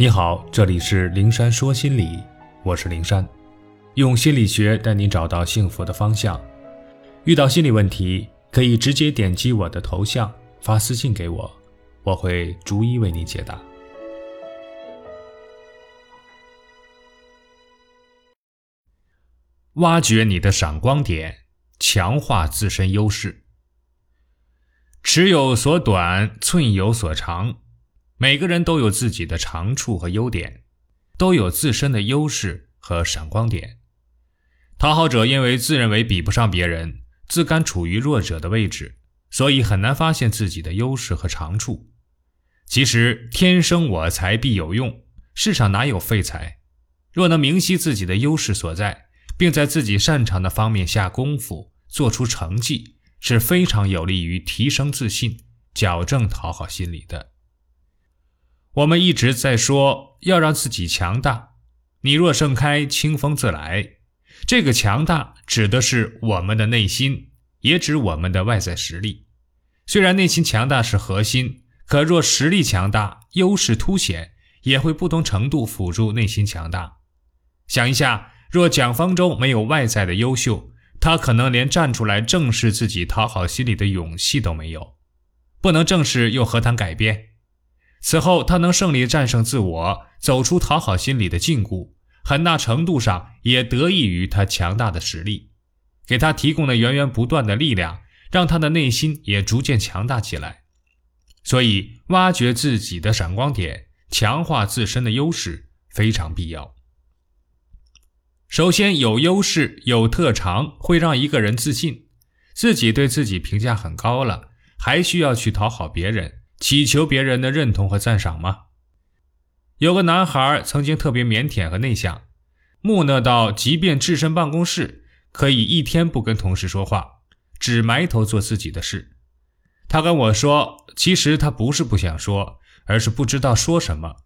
你好，这里是灵山说心理，我是灵山，用心理学带你找到幸福的方向。遇到心理问题，可以直接点击我的头像发私信给我，我会逐一为你解答。挖掘你的闪光点，强化自身优势。尺有所短，寸有所长。每个人都有自己的长处和优点，都有自身的优势和闪光点。讨好者因为自认为比不上别人，自甘处于弱者的位置，所以很难发现自己的优势和长处。其实天生我材必有用，世上哪有废材？若能明晰自己的优势所在，并在自己擅长的方面下功夫，做出成绩，是非常有利于提升自信、矫正讨好心理的。我们一直在说要让自己强大，你若盛开，清风自来。这个强大指的是我们的内心，也指我们的外在实力。虽然内心强大是核心，可若实力强大，优势凸显，也会不同程度辅助内心强大。想一下，若蒋方舟没有外在的优秀，他可能连站出来正视自己讨好心理的勇气都没有。不能正视，又何谈改变？此后，他能胜利战胜自我，走出讨好心理的禁锢，很大程度上也得益于他强大的实力，给他提供了源源不断的力量，让他的内心也逐渐强大起来。所以，挖掘自己的闪光点，强化自身的优势非常必要。首先，有优势、有特长会让一个人自信，自己对自己评价很高了，还需要去讨好别人。祈求别人的认同和赞赏吗？有个男孩曾经特别腼腆和内向，木讷到即便置身办公室，可以一天不跟同事说话，只埋头做自己的事。他跟我说，其实他不是不想说，而是不知道说什么。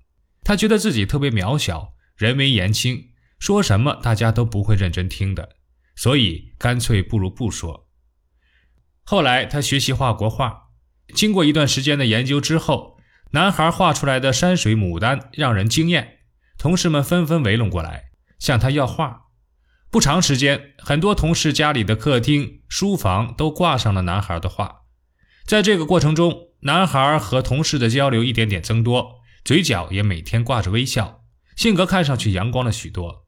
他觉得自己特别渺小，人微言轻，说什么大家都不会认真听的，所以干脆不如不说。后来他学习画国画。经过一段时间的研究之后，男孩画出来的山水牡丹让人惊艳，同事们纷纷围拢过来向他要画。不长时间，很多同事家里的客厅、书房都挂上了男孩的画。在这个过程中，男孩和同事的交流一点点增多，嘴角也每天挂着微笑，性格看上去阳光了许多。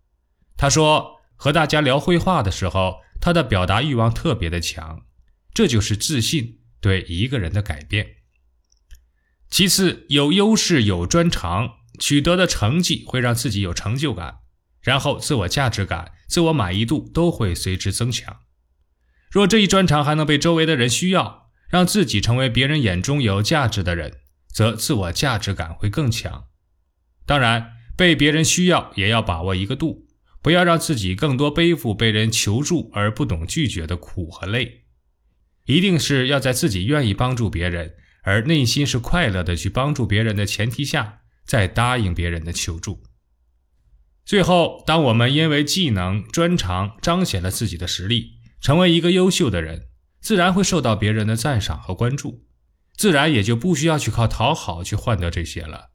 他说，和大家聊绘画的时候，他的表达欲望特别的强，这就是自信。对一个人的改变。其次，有优势、有专长，取得的成绩会让自己有成就感，然后自我价值感、自我满意度都会随之增强。若这一专长还能被周围的人需要，让自己成为别人眼中有价值的人，则自我价值感会更强。当然，被别人需要也要把握一个度，不要让自己更多背负被人求助而不懂拒绝的苦和累。一定是要在自己愿意帮助别人，而内心是快乐的去帮助别人的前提下，再答应别人的求助。最后，当我们因为技能专长彰显了自己的实力，成为一个优秀的人，自然会受到别人的赞赏和关注，自然也就不需要去靠讨好去换得这些了。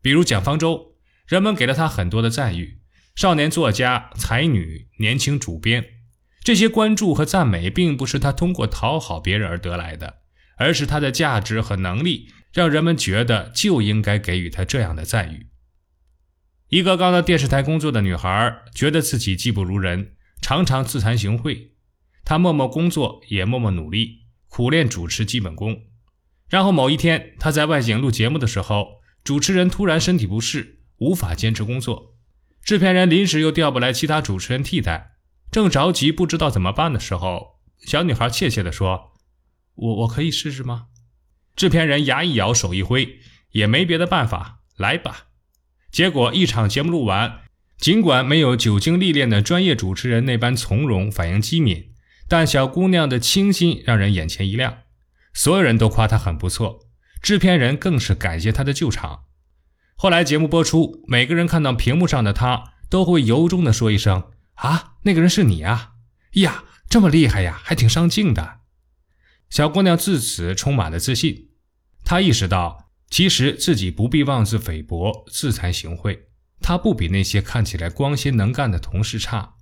比如蒋方舟，人们给了他很多的赞誉：少年作家、才女、年轻主编。这些关注和赞美，并不是他通过讨好别人而得来的，而是他的价值和能力让人们觉得就应该给予他这样的赞誉。一个刚到电视台工作的女孩，觉得自己技不如人，常常自惭形秽。她默默工作，也默默努力，苦练主持基本功。然后某一天，她在外景录节目的时候，主持人突然身体不适，无法坚持工作，制片人临时又调不来其他主持人替代。正着急不知道怎么办的时候，小女孩怯怯地说：“我我可以试试吗？”制片人牙一咬，手一挥，也没别的办法，来吧。结果一场节目录完，尽管没有久经历练的专业主持人那般从容、反应机敏，但小姑娘的清新让人眼前一亮。所有人都夸她很不错，制片人更是感谢她的救场。后来节目播出，每个人看到屏幕上的她，都会由衷地说一声。啊，那个人是你啊！呀，这么厉害呀，还挺上镜的。小姑娘自此充满了自信。她意识到，其实自己不必妄自菲薄、自惭形秽。她不比那些看起来光鲜能干的同事差，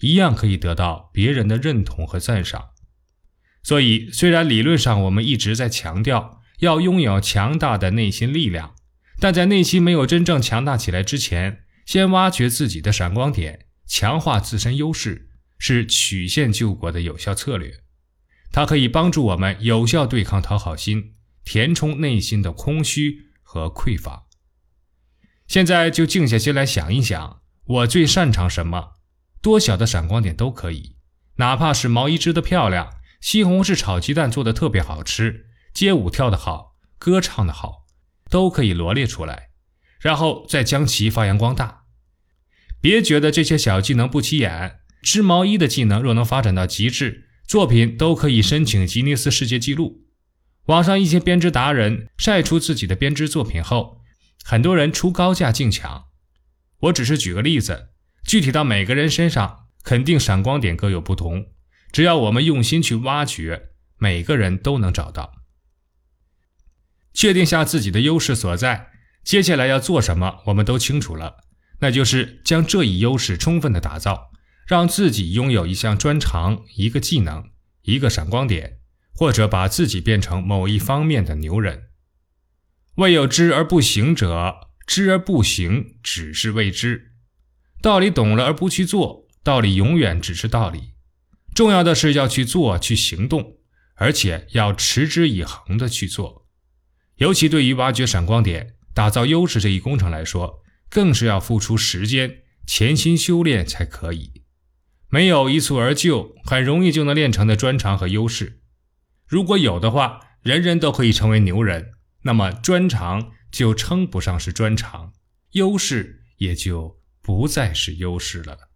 一样可以得到别人的认同和赞赏。所以，虽然理论上我们一直在强调要拥有强大的内心力量，但在内心没有真正强大起来之前，先挖掘自己的闪光点，强化自身优势，是曲线救国的有效策略。它可以帮助我们有效对抗讨好心，填充内心的空虚和匮乏。现在就静下心来想一想，我最擅长什么？多小的闪光点都可以，哪怕是毛衣织得漂亮，西红柿炒鸡蛋做的特别好吃，街舞跳得好，歌唱得好，都可以罗列出来，然后再将其发扬光大。别觉得这些小技能不起眼，织毛衣的技能若能发展到极致。作品都可以申请吉尼斯世界纪录。网上一些编织达人晒出自己的编织作品后，很多人出高价竞抢。我只是举个例子，具体到每个人身上，肯定闪光点各有不同。只要我们用心去挖掘，每个人都能找到。确定下自己的优势所在，接下来要做什么，我们都清楚了，那就是将这一优势充分的打造。让自己拥有一项专长、一个技能、一个闪光点，或者把自己变成某一方面的牛人。未有知而不行者，知而不行，只是未知。道理懂了而不去做，道理永远只是道理。重要的是要去做、去行动，而且要持之以恒的去做。尤其对于挖掘闪光点、打造优势这一工程来说，更是要付出时间、潜心修炼才可以。没有一蹴而就、很容易就能练成的专长和优势，如果有的话，人人都可以成为牛人，那么专长就称不上是专长，优势也就不再是优势了。